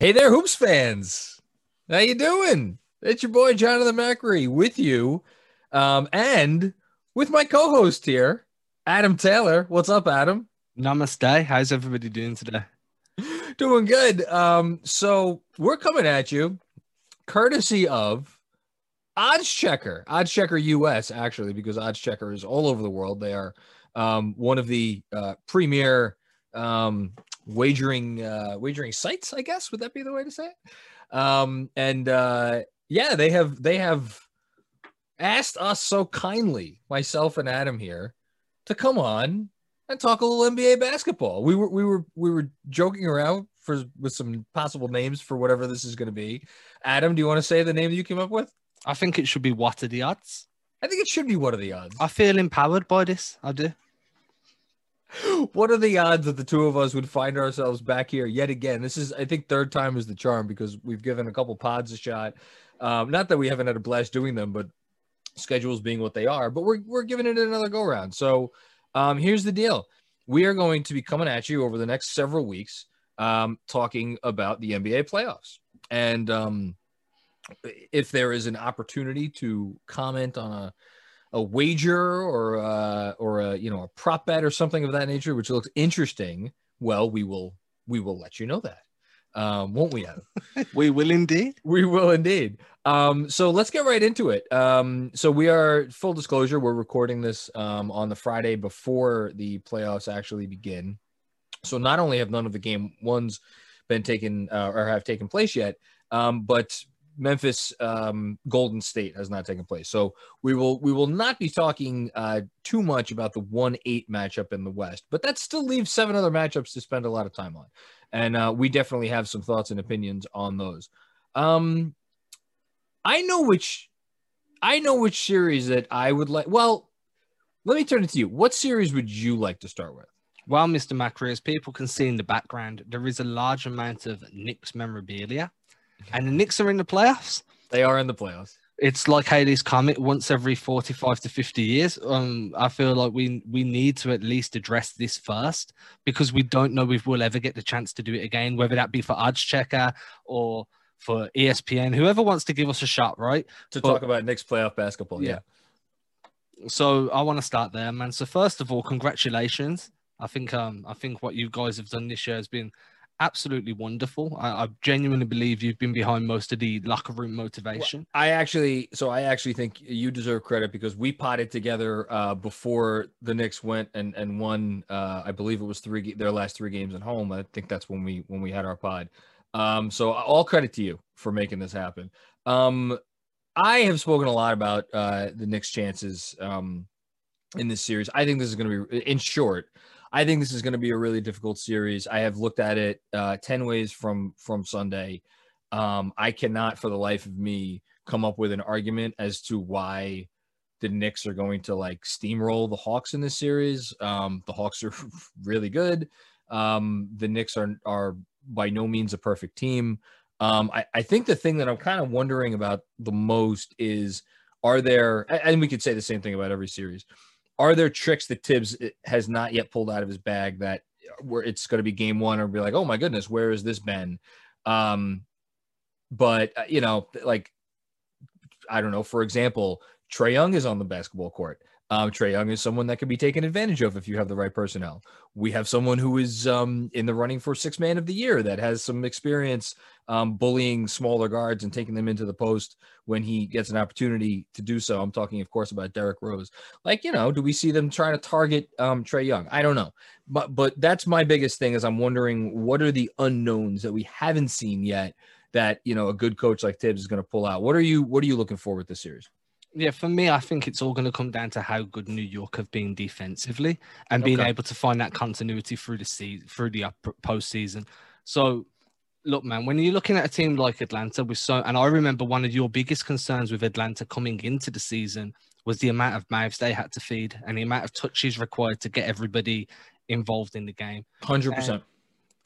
Hey there, hoops fans. How you doing? It's your boy Jonathan Macri with you, um, and with my co-host here, Adam Taylor. What's up, Adam? Namaste. How's everybody doing today? Doing good. Um, so we're coming at you, courtesy of Odds Checker, Odds Checker US, actually, because Odds Checker is all over the world. They are um, one of the uh, premier um, wagering uh, wagering sites, I guess. Would that be the way to say it? Um, and uh, yeah, they have they have asked us so kindly, myself and Adam here, to come on and talk a little NBA basketball. We were we were we were joking around for with some possible names for whatever this is going to be. Adam, do you want to say the name that you came up with? I think it should be what are the odds? I think it should be what are the odds. I feel empowered by this. I do. What are the odds that the two of us would find ourselves back here yet again? This is, I think, third time is the charm because we've given a couple pods a shot. Um, not that we haven't had a blast doing them, but schedules being what they are, but we're we're giving it another go round. So um, here's the deal: we are going to be coming at you over the next several weeks, um, talking about the NBA playoffs, and um, if there is an opportunity to comment on a a wager or uh, or a you know a prop bet or something of that nature, which looks interesting, well, we will we will let you know that, um, won't we, Adam? we will indeed. We will indeed. Um, so let's get right into it. Um, so we are full disclosure. We're recording this um, on the Friday before the playoffs actually begin. So not only have none of the game ones been taken uh, or have taken place yet, um, but Memphis um, Golden State has not taken place. So we will we will not be talking uh, too much about the one eight matchup in the West, but that still leaves seven other matchups to spend a lot of time on, and uh, we definitely have some thoughts and opinions on those. Um, I know which I know which series that I would like. Well, let me turn it to you. What series would you like to start with? Well, Mr. Macri, as people can see in the background, there is a large amount of Knicks memorabilia and the Knicks are in the playoffs. They are in the playoffs. It's like Halley's Comet once every 45 to 50 years. Um, I feel like we we need to at least address this first because we don't know if we'll ever get the chance to do it again, whether that be for Odds Checker or for ESPN, whoever wants to give us a shot, right? To but, talk about Knicks playoff basketball. Yeah. yeah. So I want to start there, man. So first of all, congratulations. I think um I think what you guys have done this year has been absolutely wonderful. I, I, genuinely believe you've been behind most of the locker room motivation. Well, I actually, so I actually think you deserve credit because we potted together uh, before the Knicks went and and won. Uh, I believe it was three their last three games at home. I think that's when we when we had our pod. Um, so all credit to you for making this happen. Um, I have spoken a lot about uh, the Knicks' chances um, in this series. I think this is going to be, in short, I think this is going to be a really difficult series. I have looked at it uh, ten ways from from Sunday. Um, I cannot, for the life of me, come up with an argument as to why the Knicks are going to like steamroll the Hawks in this series. Um, the Hawks are really good. Um, the Knicks are are by no means a perfect team. Um, I, I think the thing that I'm kind of wondering about the most is are there, and we could say the same thing about every series are there tricks that Thibs eh, has not yet pulled out of his bag that where it's going to be game one or be like, oh my goodness, where has this been? Um, but uh, you know, like I don't know. For example, Trae Young is on the basketball court. Um, Trae Young is someone that can be taken advantage of if you have the right personnel. We have someone who is um, in the running for six man of the year that has some experience um, bullying smaller guards and taking them into the post when he gets an opportunity to do so. I'm talking, of course, about Derrick Rose. Like, you know, do we see them trying to target um, Trae Young? I don't know, but but that's my biggest thing is I'm wondering what are the unknowns that we haven't seen yet that you know a good coach like Thibs is going to pull out. What are you What are you looking for with this series? Yeah, for me, I think it's all going to come down to how good New York have been defensively and being okay. able to find that continuity through the season, through the postseason. So, look, man, when you're looking at a team like Atlanta with so, and I remember one of your biggest concerns with Atlanta coming into the season was the amount of mouths they had to feed and the amount of touches required to get everybody involved in the game. Hundred percent.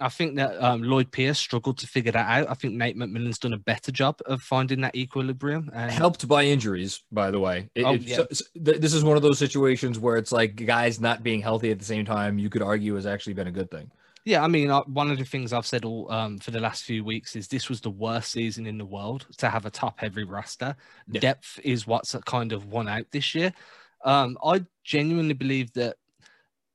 I think that um, Lloyd Pierce struggled to figure that out. I think Nate McMillan's done a better job of finding that equilibrium. And... Helped by injuries, by the way. It, oh, yeah. so, so, this is one of those situations where it's like guys not being healthy at the same time. You could argue has actually been a good thing. Yeah, I mean, uh, one of the things I've said all um, for the last few weeks is this was the worst season in the world to have a top heavy roster. Yeah. Depth is what's kind of won out this year. Um, I genuinely believe that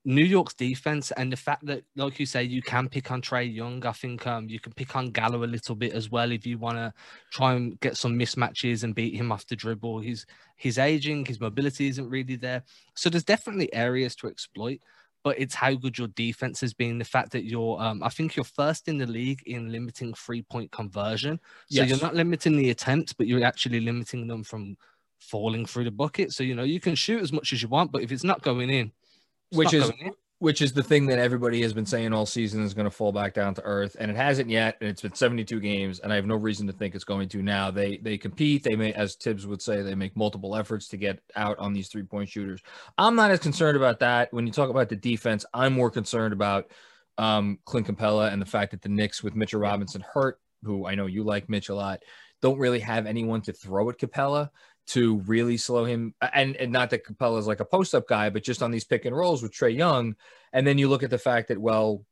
New York's defense and the fact that, like you say, you can pick on Trae Young. I think um, you can pick on Gallo a little bit as well if you want to try and get some mismatches and beat him off the dribble. He's he's aging, his mobility isn't really there, so there's definitely areas to exploit. But it's how good your defense has been. The fact that you're, um, I think you're first in the league in limiting three point conversion. So yes. you're not limiting the attempts, but you're actually limiting them from falling through the bucket. So you know you can shoot as much as you want, but if it's not going in, which is which is the thing that everybody has been saying all season is going to fall back down to earth, and it hasn't yet. And it's been 72 games, and I have no reason to think it's going to now. They they compete. They may, as Thibs would say, they make multiple efforts to get out on these three point shooters. I'm not as concerned about that. When you talk about the defense, I'm more concerned about um, Clint Capela and the fact that the Knicks with Mitchell Robinson hurt, who I know you like Mitch a lot, don't really have anyone to throw at Capela to really slow him. And, and not that Capela is like a post up guy, but just on these pick and rolls with Trae Young. And then you look at the fact that, well,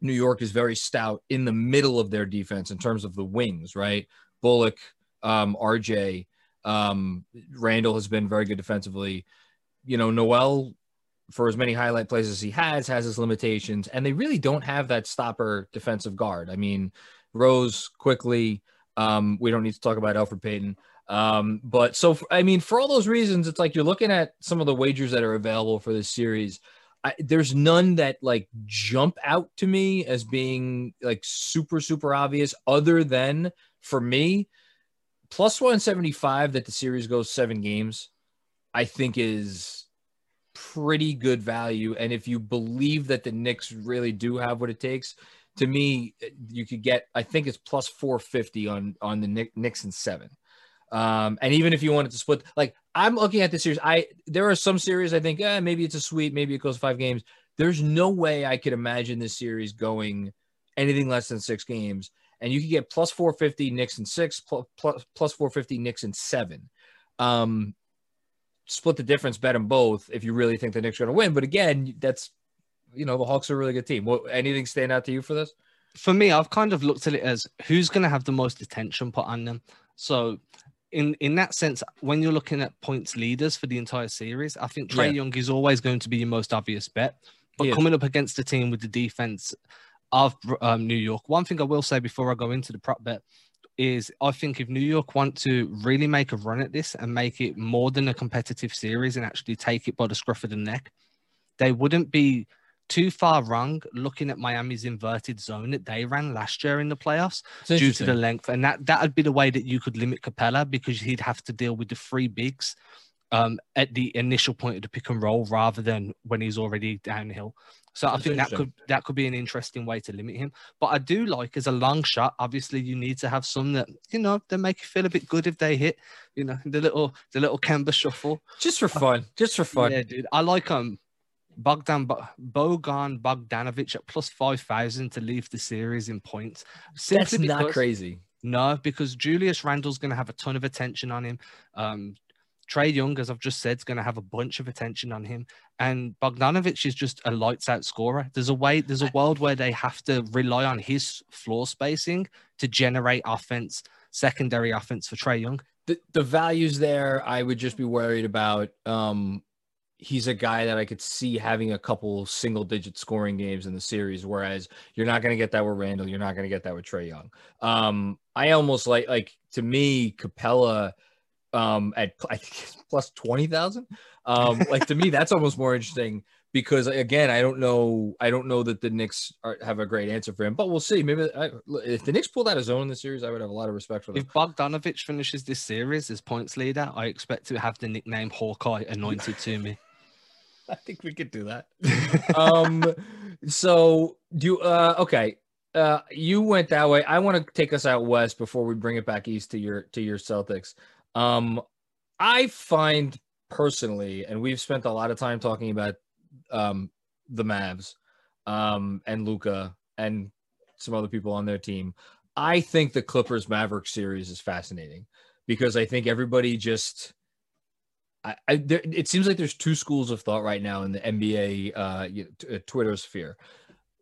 New York is very stout in the middle of their defense in terms of the wings, right? Bullock, um, RJ, um, Randle has been very good defensively. You know, Noel, for as many highlight plays as he has, has his limitations, and they really don't have that stopper defensive guard. I mean, Rose quickly. Um, we don't need to talk about Elfrid Payton. Um, but so, I mean, for all those reasons, it's like you're looking at some of the wagers that are available for this series. I, there's none that like jump out to me as being like super, super obvious, other than for me, plus 175 that the series goes seven games, I think is pretty good value. And if you believe that the Knicks really do have what it takes, to me, you could get, I think it's plus 450 on, on the Knicks and seven. Um, and even if you wanted to split, like I'm looking at this series, I there are some series I think eh, maybe it's a sweep, maybe it goes five games. There's no way I could imagine this series going anything less than six games. And you could get plus 450 Knicks and six, plus, plus, plus 450 Knicks and seven. Um, split the difference, bet them both if you really think the Knicks are going to win. But again, that's you know the Hawks are a really good team. What anything stand out to you for this? For me, I've kind of looked at it as who's going to have the most attention put on them. So in in that sense, when you're looking at points leaders for the entire series, I think Trae yeah. Young is always going to be your most obvious bet. But coming up against a team with the defense of um, New York, one thing I will say before I go into the prop bet is I think if New York want to really make a run at this and make it more than a competitive series and actually take it by the scruff of the neck, they wouldn't be too far wrong looking at Miami's inverted zone that they ran last year in the playoffs due to the length. And that that would be the way that you could limit Capela because he'd have to deal with the three bigs um, at the initial point of the pick and roll rather than when he's already downhill. So That's I think that could that could be an interesting way to limit him. But I do like as a long shot. Obviously, you need to have some that you know they make you feel a bit good if they hit. You know the little the little Kemba shuffle. Just for fun. Just for fun. Yeah, dude. I like um Bogdan Bogan Bogdanovic at plus five thousand to leave the series in points. Simply That's because, not crazy. No, because Julius Randle's going to have a ton of attention on him. Um, Trae Young, as I've just said, is going to have a bunch of attention on him, and Bogdanovic is just a lights out scorer. There's a way, there's a world where they have to rely on his floor spacing to generate offense, secondary offense for Trae Young. The, the values there, I would just be worried about um, he's a guy that I could see having a couple single digit scoring games in the series, whereas you're not going to get that with Randle. You're not going to get that with Trae Young. Um, I almost like, like to me, Capela um, at I think plus 20,000. Um, like to me, that's almost more interesting because again, I don't know, I don't know that the Knicks are, have a great answer for him, but we'll see. Maybe I, if the Knicks pull out a zone in the series, I would have a lot of respect for them. If Bogdanovic finishes this series as points leader, I expect to have the nickname Hawkeye anointed to me. I think we could do that. um, so do you, uh, okay. Uh, you went that way. I want to take us out west before we bring it back east to your to your Celtics. Um, I find personally, and we've spent a lot of time talking about um, the Mavs um, and Luka and some other people on their team. I think the Clippers Maverick series is fascinating because I think everybody just I, there, it seems like there's two schools of thought right now in the NBA uh, uh, Twitter sphere.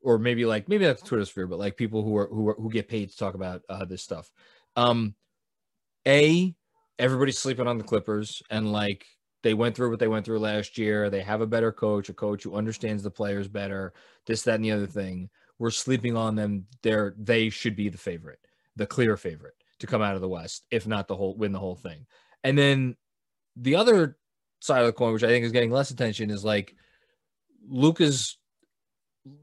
or maybe like maybe that's Twitter sphere, but like people who are who are who get paid to talk about uh, this stuff. Um, a everybody's sleeping on the Clippers, and like they went through what they went through last year. They have a better coach, a coach who understands the players better. This, that, and the other thing. We're sleeping on them. They're they should be the favorite, the clear favorite to come out of the West, if not the whole win the whole thing. And then the other side of the coin, which I think is getting less attention, is like Luka's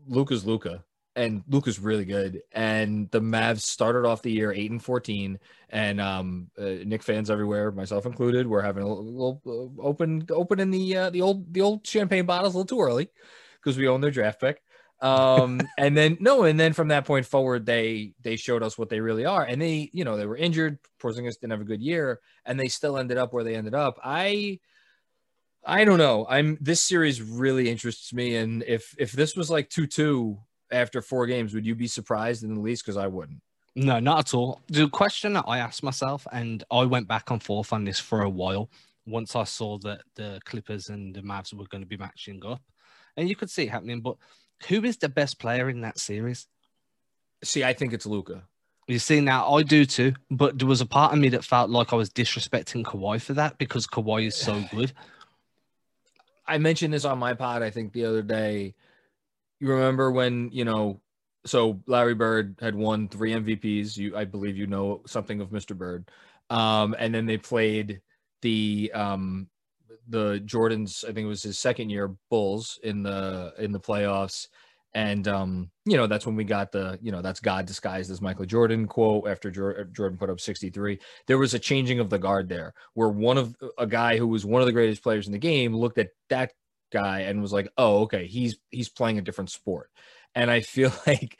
Luka's Luka. and Luka's really good. And the Mavs started off the year eight and fourteen, and um, uh, Knick fans everywhere, myself included, we're having a little, little uh, open opening the uh, the old the old champagne bottles a little too early because we own their draft pick. Um, and then no, and then from that point forward, they they showed us what they really are, and they you know they were injured. Porzingis didn't have a good year, and they still ended up where they ended up. I I don't know. I'm this series really interests me, and if if this was like two two after four games, would you be surprised in the least? Because I wouldn't. No, not at all. The question that I asked myself, and I went back and forth on this for a while. Once I saw that the Clippers and the Mavs were going to be matching up, and you could see it happening. But who is the best player in that series? See, I think it's Luka. You see, now I do too, but there was a part of me that felt like I was disrespecting Kawhi for that because Kawhi is so good. I mentioned this on my pod, I think the other day. You remember when, you know, so Larry Bird had won three MVPs. You I believe you know something of Mr. Bird. Um, and then they played the um the Jordans, I think it was his second year Bulls in the in the playoffs and um, you know that's when we got the you know that's God disguised as Michael Jordan quote after Jordan put up 63. There was a changing of the guard there, where one of a guy who was one of the greatest players in the game looked at that guy and was like, "Oh, okay, he's he's playing a different sport." And I feel like,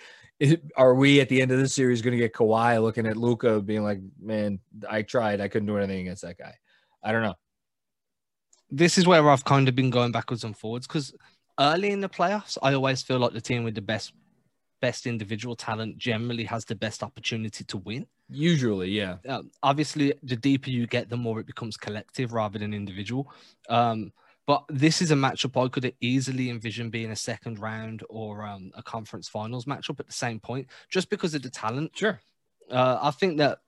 are we at the end of this series going to get Kawhi looking at Luka being like, "Man, I tried, I couldn't do anything against that guy." I don't know. This is where I've kind of been going backwards and forwards because early in the playoffs, I always feel like the team with the best best individual talent generally has the best opportunity to win. Usually, yeah. Um, obviously, the deeper you get, the more it becomes collective rather than individual. Um, but this is a matchup I could easily envision being a second round or um, a conference finals matchup at the same point, just because of the talent. Sure. Uh, I think that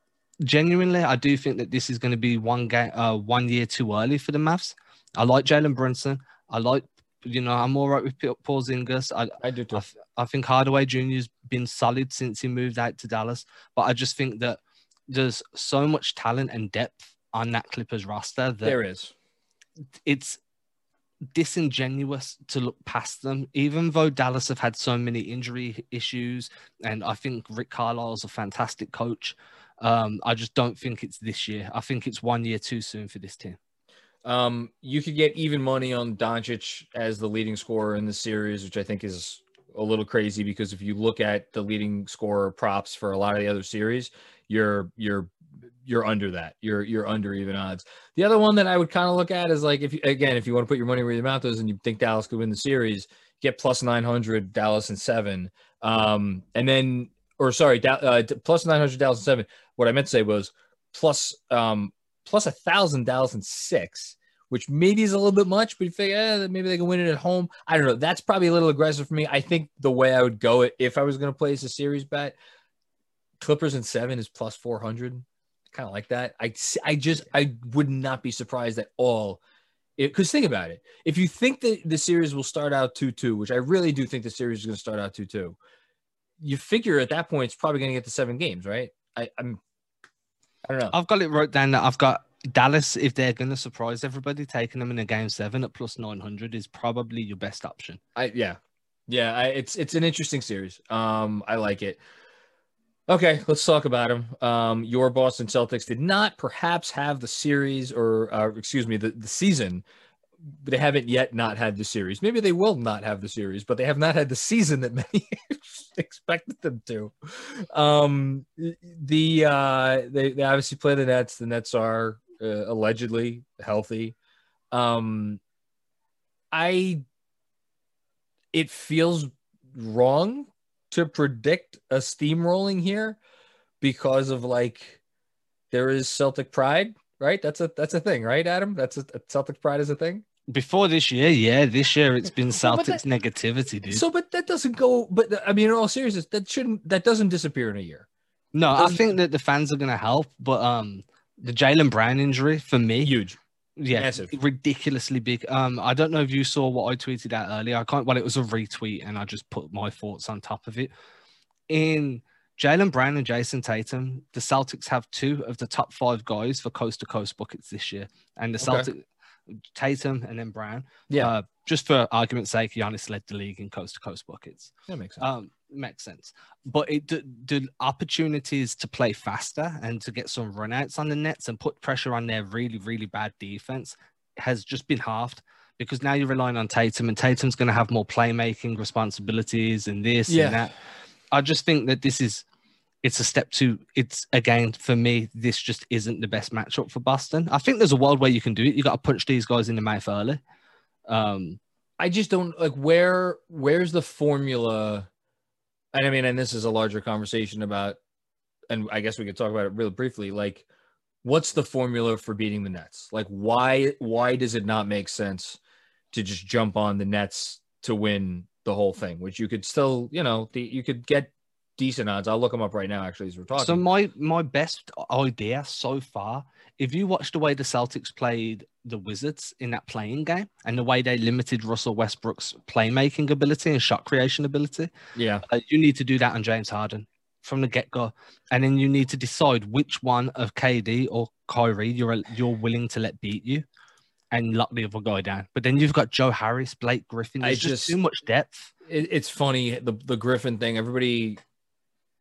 genuinely, I do think that this is going to be one game, uh, one year too early for the Mavs. I like Jalen Brunson. I like you know, I'm all right with Porzingis. I, I do too. I, I think Hardaway Jr.'s been solid since he moved out to Dallas, but I just think that there's so much talent and depth on that Clippers roster that there is. It's disingenuous to look past them, even though Dallas have had so many injury issues, and I think Rick Carlisle's a fantastic coach. Um, I just don't think it's this year. I think it's one year too soon for this team. Um, you could get even money on Doncic as the leading scorer in the series, which I think is a little crazy because if you look at the leading scorer props for a lot of the other series, you're you're you're under that. You're you're under even odds. The other one that I would kind of look at is like if you again if you want to put your money where your mouth is and you think Dallas could win the series, get plus nine hundred Dallas and seven, um, and then or sorry, uh, plus nine hundred Dallas and seven. What I meant to say was plus um plus a thousand Dallas and six, which maybe is a little bit much, but you figure eh, maybe they can win it at home. I don't know. That's probably a little aggressive for me. I think the way I would go it if I was going to place a series bet, Clippers and seven is plus four hundred. Kind of like that. I I just I would not be surprised at all. Because think about it. If you think that the series will start out 2 2, which I really do think the series is going to start out 2 2, you figure at that point it's probably going to get to seven games, right? I, I'm I don't know. I've got it wrote down that I've got Dallas, if they're going to surprise everybody, taking them in a game seven at plus 900 is probably your best option. I, yeah. Yeah. I, it's, it's an interesting series. Um, I like it. Okay, let's talk about them. Um, your Boston Celtics did not perhaps have the series or, uh, excuse me, the, the season they haven't yet not had the series. Maybe they will not have the series, but they have not had the season that many expected them to. Um, the uh, they, they obviously play the Nets. The Nets are uh, allegedly healthy. Um, I it feels wrong to predict a steamrolling here because of like there is Celtic pride, right? That's a that's a thing, right, Adam? That's a, a Celtic pride is a thing. Before this year, yeah, this year it's been So, but Celtics negativity, dude. So, but that doesn't go. But I mean, in all seriousness, that shouldn't. That doesn't disappear in a year. no, I think that the fans are going to help, but um, the Jaylen Brown injury for me, Huge. yeah, massive. ridiculously big. Um, I don't know if you saw what I tweeted out earlier. I can't. Well, it was a retweet, and I just put my thoughts on top of it. In Jaylen Brown and Jayson Tatum, the Celtics have two of the top five guys for coast to coast buckets this year, and the Okay. Celtics, Tatum and then Brown. Yeah. Uh, just for argument's sake, Giannis led the league in coast to coast buckets. That makes sense. Um, makes sense. But it the, the opportunities to play faster and to get some runouts on the nets and put pressure on their really, really bad defense has just been halved because now you're relying on Tatum and Tatum's going to have more playmaking responsibilities and this Yeah. and that. I just think that this is it's a step to it's again for me this just isn't the best matchup for Boston. I think there's a world where you can do it. You got to punch these guys in the mouth early. Um I just don't like where. Where's the formula? And I mean, and this is a larger conversation about, and I guess we could talk about it really briefly. Like, what's the formula for beating the Nets? Like, why? Why does it not make sense to just jump on the Nets to win the whole thing? Which you could still, you know, the, you could get decent odds. I'll look them up right now. Actually, as we're talking. So my my best idea so far, if you watch the way the Celtics played the Wizards in that play-in game and the way they limited Russell Westbrook's playmaking ability and shot creation ability, yeah. uh, you need to do that on James Harden from the get go, and then you need to decide which one of KD or Kyrie you're you're willing to let beat you. And lock the other guy down, but then you've got Joe Harris, Blake Griffin. I just, just- too much depth. it, it's funny the the Griffin thing. Everybody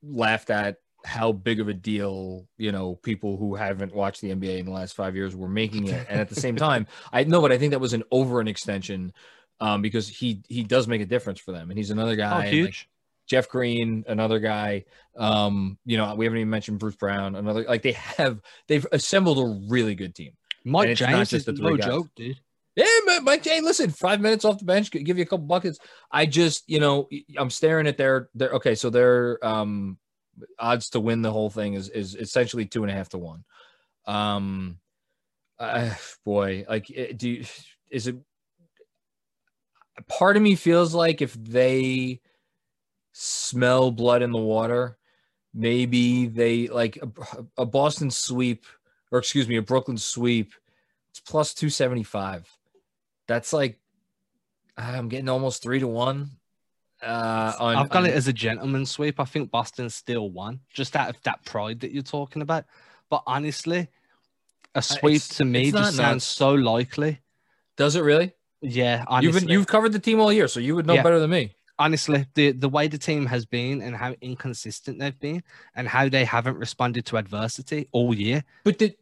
laughed at how big of a deal you know people who haven't watched the NBA in the last five years were making it, and at the same time, I know, but I think that was an over an extension um, because he he does make a difference for them, and he's another guy. Oh, and, like, huge! Jeff Green, another guy. Um, you know, we haven't even mentioned Bruce Brown. Another like they have they've assembled a really good team. Mike James is the no guys. joke, dude. Yeah, Mike Jay, listen, five minutes off the bench could give you a couple buckets. I just, you know, I'm staring at their their okay, so their um odds to win the whole thing is is essentially two and a half to one. Um uh, boy, like eh, do you, is it part of me feels like if they smell blood in the water, maybe they like a, a Boston sweep or excuse me, a Brooklyn sweep. It's plus 275. That's like I'm getting almost three to one. Uh, on, I've got on- it as a gentleman sweep. I think Boston still won, just out of that pride that you're talking about. But honestly, a sweep it's- to me just sounds so likely. Does it really? Yeah, honestly, You've been you've covered the team all year, so you would know Yeah. better than me. Honestly the the way the team has been and how inconsistent they've been and how they haven't responded to adversity all year. But they,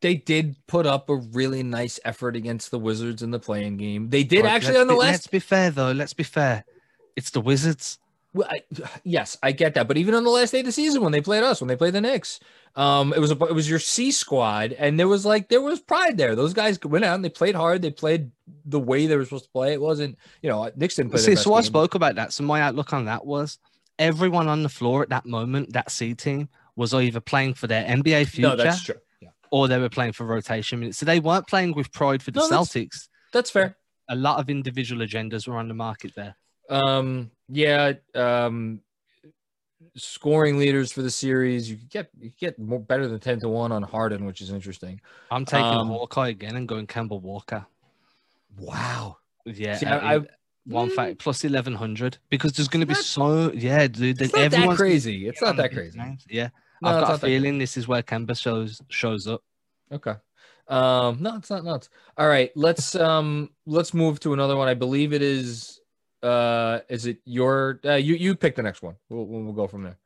they did put up a really nice effort against the Wizards in the play-in game. They did But actually on the be, last Let's be fair though. Let's be fair. It's the Wizards. Well, I, yes, I get that, but even on the last day of the season when they played us, when they played the Knicks, um, it was a, it was your C squad, and there was like there was pride there. Those guys went out and they played hard. They played the way they were supposed to play. It wasn't, you know, Knicks didn't play. See, so I spoke about that. So my outlook on that was everyone on the floor at that moment, that C team, was either playing for their NBA future No, that's true. Yeah, or they were playing for rotation minutes. So they weren't playing with pride for the No, that's- Celtics. that's fair. A lot of individual agendas were on the market there. Um, yeah, um, scoring leaders for the series, you could get you could get more better than ten to one on Harden, which is interesting. I'm taking Um, Hawkeye again and going Kemba Walker. Wow. Yeah, See, I, I, one Mm. fact plus eleven hundred because there's going to be Not- so yeah, dude. it's not that crazy. It's not that crazy. names. Yeah, No, I've got a feeling this is where Kemba shows shows up. Okay. Um, no, it's not nuts. All right, let's um let's move to another one. I believe it is uh is it your uh, you you pick the next one. We'll we'll go from there.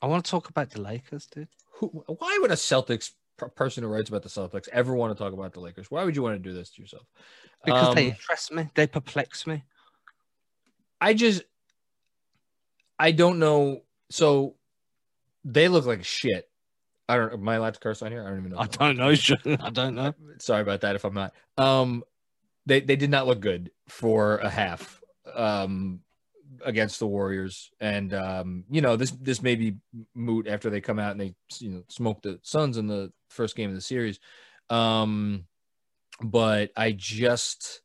I want to talk about the Lakers, dude. Who why would a Celtics person who writes about the Celtics ever want to talk about the Lakers? Why would you want to do this to yourself? Because they Um, interest me, they perplex me. I just I don't know. So they look like shit. I don't am I allowed to curse on here? I don't even know. I don't know. to curse. Sean. I don't know. sorry about that if I'm not. Um, they they did not look good for a half um, against the Warriors, and um, you know this this may be moot after they come out and they you know smoke the Suns in the first game of the series. Um, but I just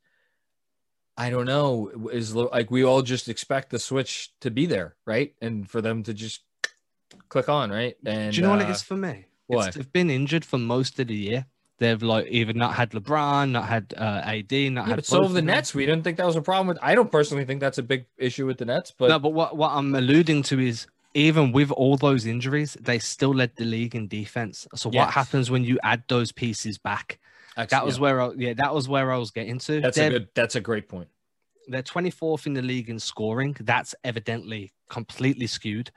I don't know is like we all just expect the switch to be there, right? And for them to just click on, right? And do you know uh, what it is for me? what? It's, they've been injured for most of the year. They've like either not had LeBron, not had uh, AD, not Yeah, had. but so have the. Nets. We didn't think that was a problem with. I don't personally think that's a big issue with the Nets, but no, but what, what I'm alluding to is even with all those injuries, they still led the league in defense. So what happens when you add those pieces back? actually, That was where I, yeah, that was where I was getting to. that's a they're, good. That's a great point. they're 24th in the league in scoring. That's evidently completely skewed.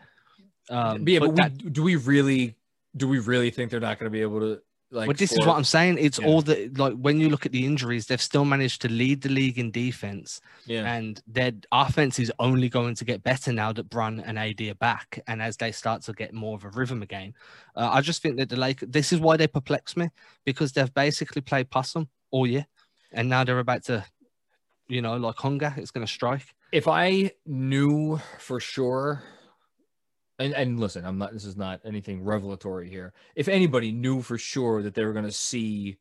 Um, yeah, but, but that- do we really? Do we really think they're not going to be able to like? but this is what I'm saying. It's Yeah. all the like when you look at the injuries, they've still managed to lead the league in defense, Yeah, and their offense is only going to get better now that Bron and AD are back, and as they start to get more of a rhythm again. Uh, I just think that the Lakers. This is why they perplex me because they've basically played possum all year, and now they're about to, you know, like hunger. It's going to strike. if I knew for sure, and, and listen, I'm not. This is not anything revelatory here. If anybody knew for sure that they were going to see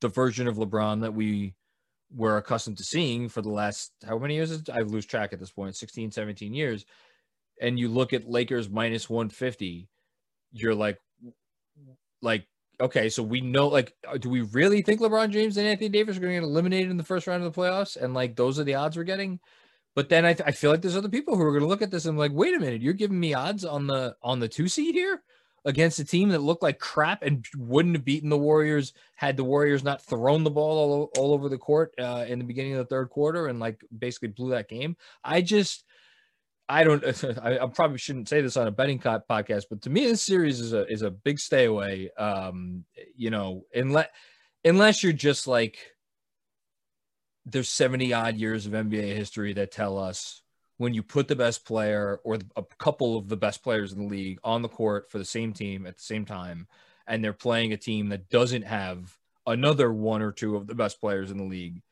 the version of LeBron that we were accustomed to seeing for the last how many years? is- I lose track at this point. 16, 17 years. And you look at Lakers minus 150, you're like, like, okay, so we know, like, uh, do we really think LeBron James and Anthony Davis are going to get eliminated in the first round of the playoffs? And like, those are the odds we're getting. But then I, th- I feel like there's other people who are going to look at this and like, wait a minute, you're giving me odds on the on the two seed here against a team that looked like crap and wouldn't have beaten the Warriors had the Warriors not thrown the ball all, all over the court uh, in the beginning of the third quarter and like basically blew that game. I just, I don't, I, I probably shouldn't say this on a betting co- podcast, but to me, this series is a is a big stay away. Um, you know, unless unless you're just like there's 70 odd years of NBA history that tell us when you put the best player or a couple of the best players in the league on the court for the same team at the same time, and they're playing a team that doesn't have another one or two of the best players in the league,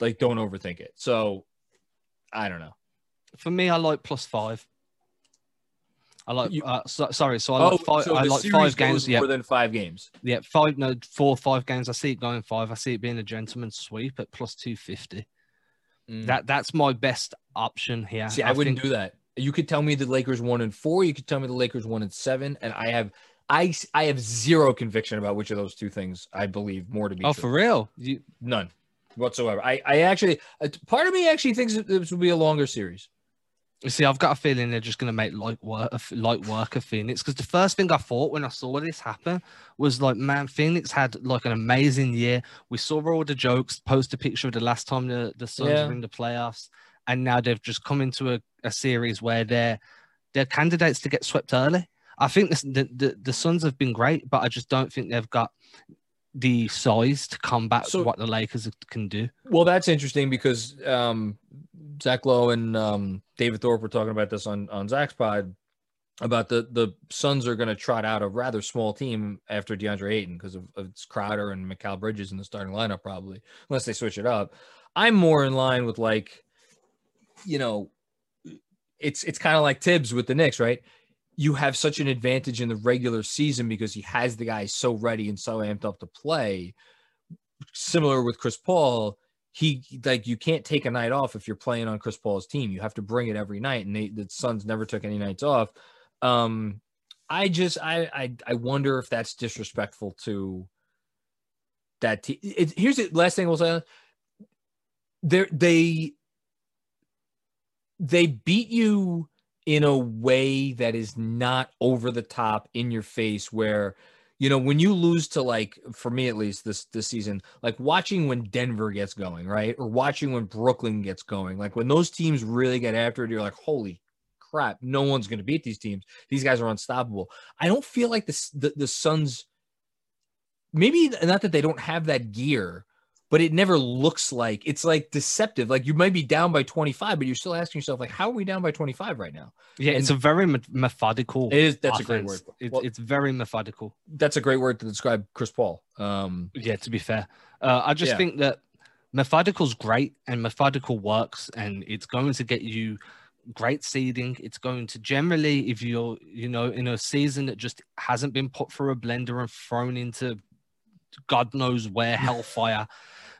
like don't overthink it. So I don't know. For me, I like plus five. I like. You- uh, so, sorry, so I like five. Oh, so I like five games. Yeah, more than five games. yeah, five. No, four, five games. I see it going five. I see it being a gentleman's sweep at plus two fifty. Mm. That that's my best option here. See, I, wouldn't think- do that. You could tell me the Lakers one and four. You could tell me the Lakers one and seven, and I have, I I have zero conviction about which of those two things I believe more to be Oh, true. for real? You, None whatsoever. I, I actually, uh, part of me actually thinks this will be a longer series. You see, I've got a feeling they're just going to make light work, of- light work of Phoenix. Because the first thing I thought when I saw this happen was like, man, Phoenix had like an amazing year. We saw all the jokes, post a picture of the last time the, the Suns Yeah. were in the playoffs, and now they've just come into a, a series where they're they're candidates to get swept early. I think this, the, the the Suns have been great, but I just don't think they've got the size to combat So- what the Lakers can do. Well, that's interesting because um, Zach Lowe and um, David Thorpe were talking about this on on Zach's pod about the the Suns are going to trot out a rather small team after DeAndre Ayton because of, of it's Crowder and Mikal Bridges in the starting lineup probably unless they switch it up. I'm more in line with like, you know, it's it's kind of like Thibs with the Knicks, right? You have such an advantage in the regular season because he has the guys so ready and so amped up to play. Similar with Chris Paul, he like you can't take a night off if you're playing on Chris Paul's team. You have to bring it every night, and they, the Suns never took any nights off. Um, I just I I I wonder if that's disrespectful to that team. Here's the last thing we'll say. They they they beat you in a way that is not over the top in your face where you know when you lose to like for me at least this this season like watching when denver gets going right? Or watching when brooklyn gets going like when those teams really get after it you're like holy crap no one's going to beat these teams. These guys are unstoppable. I don't feel like this the, the suns maybe not that they don't have that gear but it never looks like it's like deceptive like you might be down by 25 but you're still asking yourself like how are we down by 25 right now Yeah, it's a very me- methodical. it is that's a great word. It's, Well, it's very methodical. that's a great word to describe Chris Paul. Um, Yeah, to be fair, uh, I just Yeah. think that methodical's great and methodical works, and it's going to get you great seeding. It's going to generally, if you're, you know, in a season that just hasn't been put through a blender and thrown into God knows where hellfire,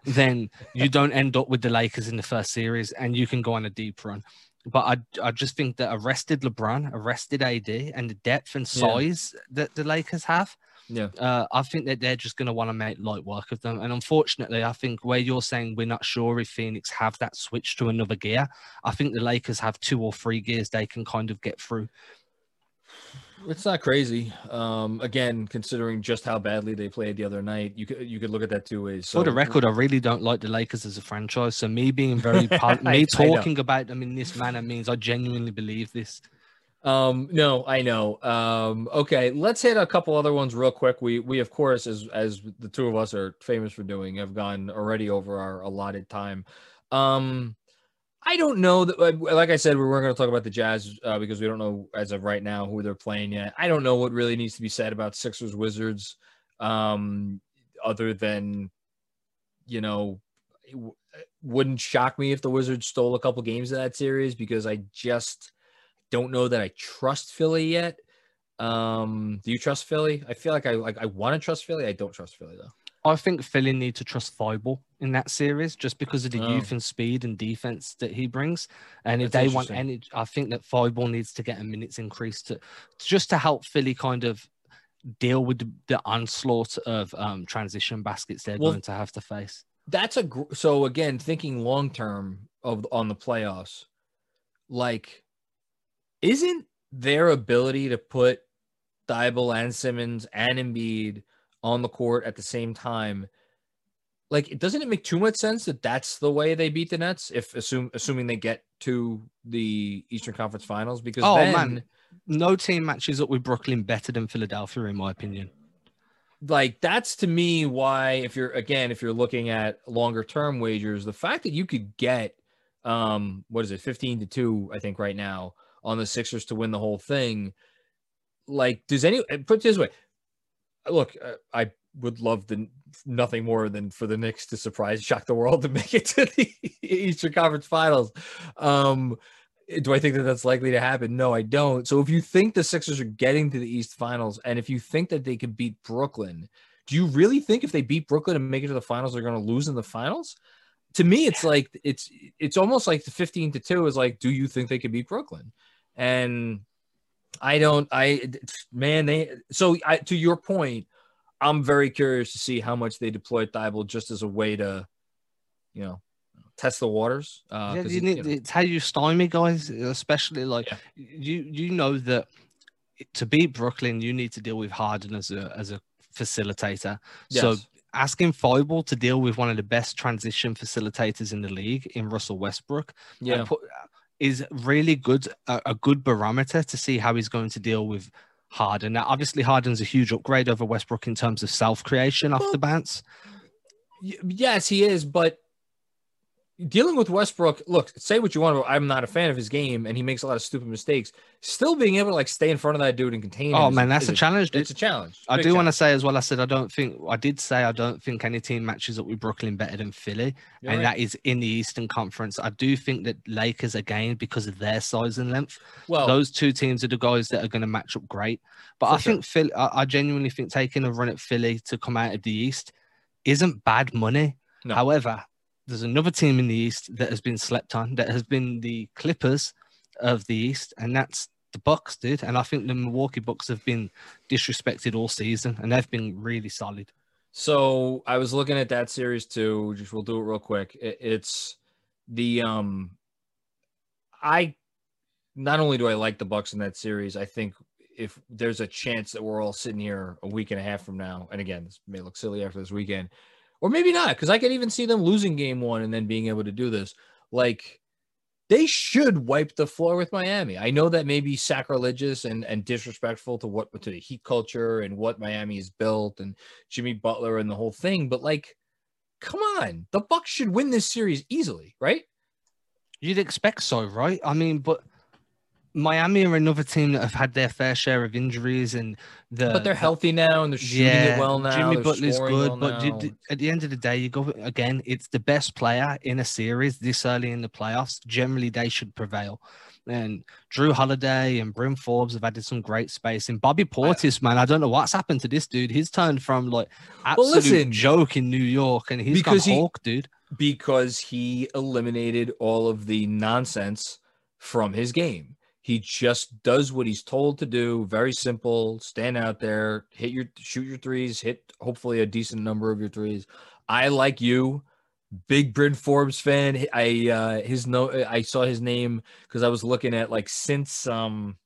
then you don't end up with the Lakers in the first series and you can go on a deep run. But I, I just think that arrested LeBron, arrested AD, and the depth and size yeah. that the Lakers have, yeah, uh, I think that they're just going to want to make light work of them. And unfortunately, I think where you're saying we're not sure if Phoenix have that switch to another gear, I think the Lakers have two or three gears they can kind of get through. It's not crazy. Um, again, considering just how badly they played the other night, you could you could look at that two ways. So, For the record, I really don't like the Lakers as a franchise. So me being very me talking about them in this manner means I genuinely believe this. Um, no, I know. Um, okay, let's hit a couple other ones real quick. We we of course, as as the two of us are famous for doing, have gone already over our allotted time. Um, I don't know that. Like I said, we weren't going to talk about the Jazz uh, because we don't know as of right now who they're playing yet. I don't know what really needs to be said about Sixers Wizards, um, other than, you know, it wouldn't shock me if the Wizards stole a couple games of that series because I just don't know that I trust Philly yet. Um, do you trust Philly? I feel like I like I want to trust Philly. I don't trust Philly though. I think Philly need to trust Thybulle in that series just because of the oh. youth and speed and defense that he brings. And if That's they want any, I think that Thybulle needs to get a minutes increase to just to help Philly kind of deal with the, the onslaught of um, transition baskets they're well, going to have to face. That's a so again thinking long term of on the playoffs, like isn't their ability to put Thybulle and Simmons and Embiid on the court at the same time. Like, doesn't it make too much sense that that's the way they beat the Nets? If assume assuming they get to the Eastern Conference Finals, because oh then, man, no team matches up with Brooklyn better than Philadelphia, in my opinion. Like that's to me why, if you're again, if you're looking at longer term wagers, the fact that you could get, um, what is it, fifteen to two, I think right now on the Sixers to win the whole thing. Like, does any put this way? look, uh, I would love the nothing more than for the Knicks to surprise, shock the world to make it to the Eastern Conference Finals. Um, do I think that that's likely to happen? No, I don't. So if you think the Sixers are getting to the East Finals, and if you think that they could beat Brooklyn, do you really think if they beat Brooklyn and make it to the finals, they're going to lose in the finals? To me, it's like it's it's almost like the fifteen to two is like, do you think they could beat Brooklyn? And I don't. I man, they. So I, to your point, I'm very curious to see how much they deploy Thybulle just as a way to, you know, test the waters. Uh, yeah, you need, you know, it's how you stymie guys, especially like yeah. you. You know that to beat Brooklyn, you need to deal with Harden as a as a facilitator. Yes. So asking Thybulle to deal with one of the best transition facilitators in the league in Russell Westbrook. Yeah. Put, is really good, a, a, good barometer to see how he's going to deal with Harden. Now, obviously, Harden's a huge upgrade over Westbrook in terms of self creation off the bounce. Yes, he is, but dealing with Westbrook, look, say what you want about I'm not a fan of his game and he makes a lot of stupid mistakes. Still being able to like stay in front of that dude and contain him. Oh man, that's a, challenge. Dude. It's a challenge. I do want to say as well, I said I don't think I did say I don't think any team matches up with Brooklyn better than Philly. You're and right. that is in the Eastern Conference. I do think that Lakers again, because of their size and length, well those two teams are the guys that are going to match up great. But I sure. think Philly I, I genuinely think taking a run at Philly to come out of the East isn't bad money. No. However, there's another team in the East that has been slept on, that has been the Clippers of the East, and that's the Bucks, dude. And I think the Milwaukee Bucks have been disrespected all season, and they've been really solid. So I was looking at that series too. Just we'll do it real quick. it's the um, I not only do I like the Bucks in that series, I think if there's a chance that we're all sitting here a week and a half from now, and again, this may look silly after this weekend, or maybe not, because I could even see them losing game one and then being able to do this. Like they should wipe the floor with Miami. I know that may be sacrilegious and, and disrespectful to what to the Heat culture and what Miami has built and Jimmy Butler and the whole thing, but like, come on, the Bucks should win this series easily, right? You'd expect so, right? I mean, but Miami are another team that have had their fair share of injuries, and the but they're healthy now and they're shooting yeah, it well now. Jimmy Butler's good, well but you, at the end of the day, you go again. It's the best player in a series this early in the playoffs. Generally, they should prevail. And Jrue Holiday and Bryn Forbes have added some great space. And Bobby Portis, man, I don't know what's happened to this dude. He's turned from like absolute listen, joke in New York, and he's because gone he- Hawk, dude. because he eliminated all of the nonsense from his game. He just does what he's told to do. Very simple. Stand out there, hit your shoot your threes, hit hopefully a decent number of your threes. I like you, big Bryn Forbes fan. I uh his no I saw his name because I was looking at like since um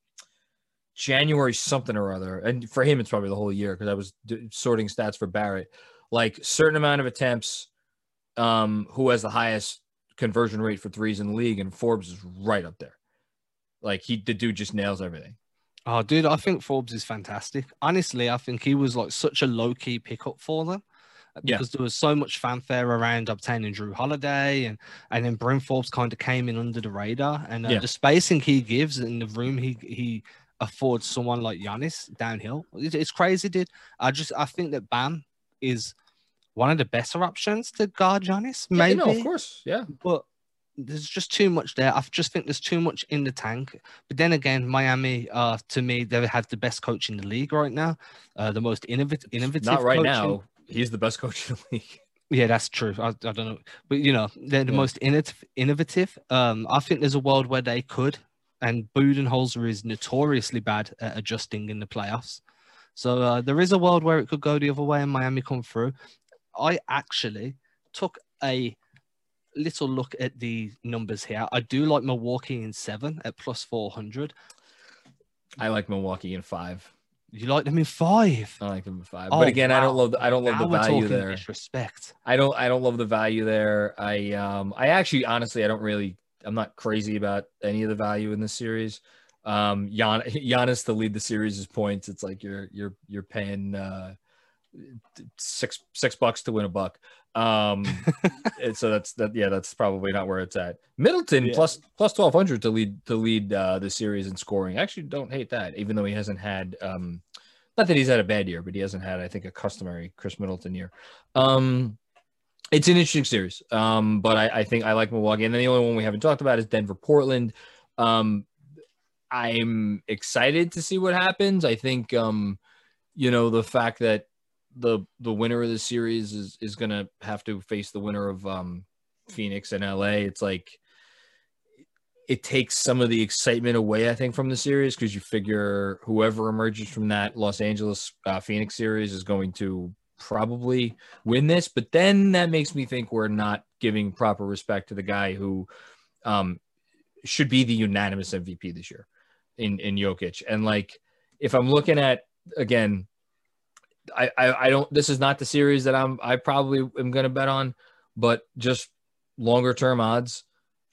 January something or other, and for him it's probably the whole year because I was d- sorting stats for Barrett. Like certain amount of attempts, um, who has the highest conversion rate for threes in the league, and Forbes is right up there. Like he, the dude just nails everything. Oh, dude, I think Forbes is fantastic. Honestly, I think he was like such a low key pickup for them uh, Yeah. because there was so much fanfare around obtaining Jrue Holiday, and and then Bryn Forbes kind of came in under the radar, and uh, Yeah. the spacing he gives in the room he he affords someone like Giannis downhill. It- It's crazy, dude. I just I think that Bam is one of the better options to guard Giannis, Yeah, maybe no, of course, yeah. but there's just too much there. I just think there's too much in the tank. But then again, Miami, uh, to me, they have the best coach in the league right now, uh, the most innovative. innovative Not right coach in- now. He's the best coach in the league. Yeah, that's true. I, I don't know, but you know, they're the Yeah. most innovative. Innovative. Um, I think there's a world where they could, and Budenholzer is notoriously bad at adjusting in the playoffs. So uh, there is a world where it could go the other way and Miami come through. I actually took a little look at the numbers here. I do like Milwaukee in seven at plus 400. I like Milwaukee in five. You like them in five. I like them in five. Oh, but again, I don't love. The, I don't love Now the value there. Disrespect. I don't. I don't love the value there. I um. I actually, honestly, I don't really. I'm not crazy about any of the value in this series. Um, Gian, Giannis to lead the series is points. It's like you're you're you're paying uh six six bucks to win a buck. Um, so that's that. Yeah, that's probably not where it's at. Middleton Yeah. plus plus twelve hundred to lead to lead uh, the series in scoring. I actually don't hate that, even though he hasn't had um, not that he's had a bad year, but he hasn't had I think a customary Khris Middleton year. Um, it's an interesting series. Um, but I, I think I like Milwaukee, and then the only one we haven't talked about is Denver Portland. Um, I'm excited to see what happens. I think um, you know the fact that the the winner of the series is is gonna have to face the winner of um Phoenix and LA. It's like it takes some of the excitement away, I think, from the series because you figure whoever emerges from that Los Angeles uh, Phoenix series is going to probably win this. But then that makes me think we're not giving proper respect to the guy who um, should be the unanimous MVP this year in in Jokic. And like, if I'm looking at again, I I, I don't. This is not the series that I'm. I probably am going to bet on, but just longer term odds.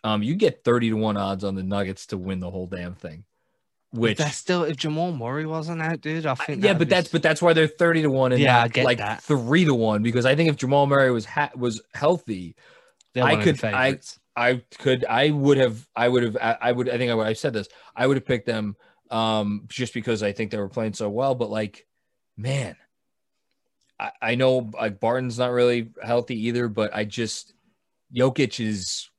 Um, you get 30 to 1 odds on the Nuggets to win the whole damn thing. Which that's still if Jamal Murray wasn't out, dude. I think yeah, but that's but that's why they're 30 to 1 and Yeah, I get like that. 3 to 1 because I think if Jamal Murray was ha- was healthy, they're I one could- I- I could I would have I would have I I would I think I would I said this. I would have picked them um just because I think they were playing so well, but like man, I, I know like Barton's not really healthy either, but I just Jokic is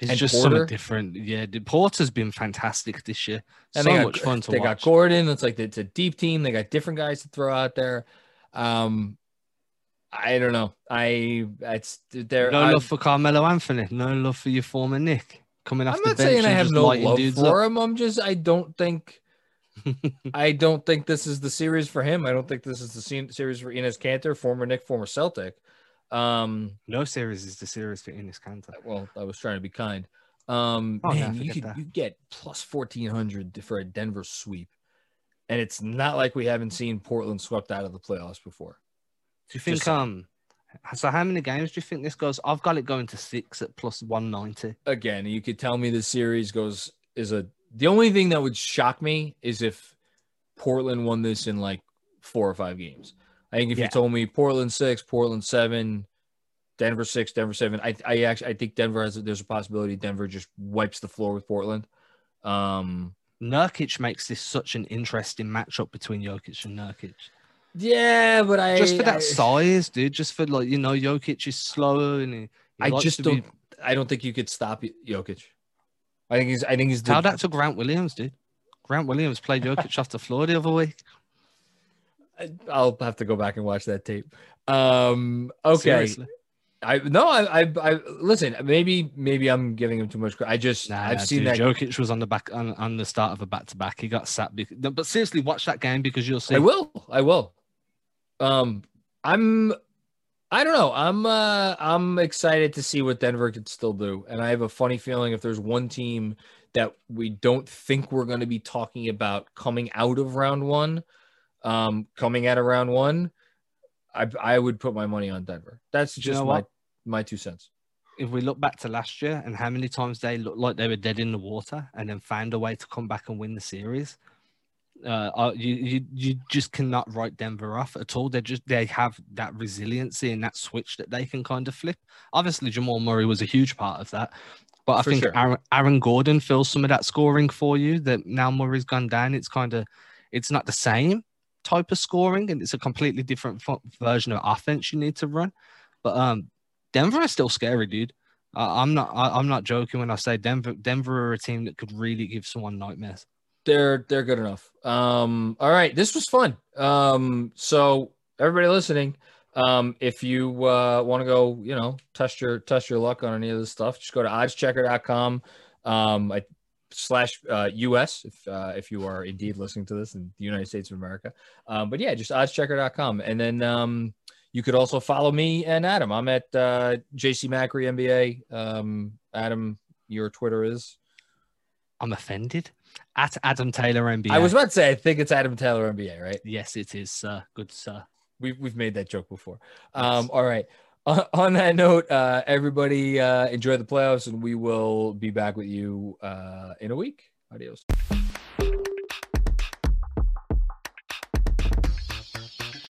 It's and just Porter? something different. Yeah, the Porter's been fantastic this year. And so they got, much fun to they watch. got Gordon. It's like it's a deep team. They got different guys to throw out there. Um, I don't know. I it's there. no I, love for Carmelo Anthony. No love for your former Knick coming off I'm the not saying I have no love for up. him. I'm just I don't think I don't think this is the series for him. I don't think this is the scene, series for Enes Kanter, former Knick, former Celtic. Um, No series is the series for Enes Kanter. well, I was trying to be kind. Um, Oh, man, you could you get plus fourteen hundred for a Denver sweep, and it's not like we haven't seen Portland swept out of the playoffs before. Do you think Just um so how many games do you think this goes? I've got it going to six at plus one ninety. Again, you could tell me the series goes is a. The only thing that would shock me is if Portland won this in like four or five games. I think if Yeah. you told me Portland six, Portland seven, Denver six, Denver seven, I I actually I think Denver has a, there's a possibility Denver just wipes the floor with Portland. Um, Nurkic makes this such an interesting matchup between Jokic and Nurkic. Yeah, but I just for that I, size, dude. Just for like you know, Jokic is slower and he, he I just don't. I don't think you could stop Jokic. I think he's. I think he's. Tell The, that to Grant Williams, dude. Grant Williams played Jokic off the floor the other week. I'll have to go back and watch that tape. Um. Okay. Seriously. I no. I. I. I listen. Maybe. Maybe I'm giving him too much. credit. I just. Nah, I've seen dude, that. Jokic was on the back on, on the start of a back to back. He got sat. Because, but seriously, watch that game because you'll see. I will. I will. Um. I'm. I don't know. I'm. Uh. I'm excited to see what Denver could still do, and I have a funny feeling if there's one team that we don't think we're going to be talking about coming out of round one, um, coming out of round one, I I would put my money on Denver. That's Do you just know my what? my two cents. If we look back to last year and how many times they looked like they were dead in the water and then found a way to come back and win the series, uh, uh, you, you you just cannot write Denver off at all. They just they have that resiliency and that switch that they can kind of flip. Obviously, Jamal Murray was a huge part of that, but I For think sure. Aaron, Aaron Gordon fills some of that scoring for you. That now Murray's gone down, it's kind of it's not the same type of scoring, and it's a completely different fu- version of offense you need to run. But um, Denver is still scary, dude. Uh, I'm not. I, I'm not joking when I say Denver. Denver are a team that could really give someone nightmares. They're they're good enough. Um, all right, this was fun. Um, so everybody listening, um, if you uh, want to go, you know, test your test your luck on any of this stuff, just go to oddschecker.com um, I, slash uh, US if uh, if you are indeed listening to this in the United States of America. Um, but yeah, just oddschecker.com, and then um, you could also follow me and Adam. I'm at uh, JC Macri NBA. Um, Adam, your Twitter is. I'm offended. At Adam Taylor NBA. I was about to say, I think it's Adam Taylor NBA, right? Yes, it is, sir. Good, sir. We've we've made that joke before. Um, all right. On, on that note, uh, everybody uh, enjoy the playoffs, and we will be back with you uh, in a week. Adios.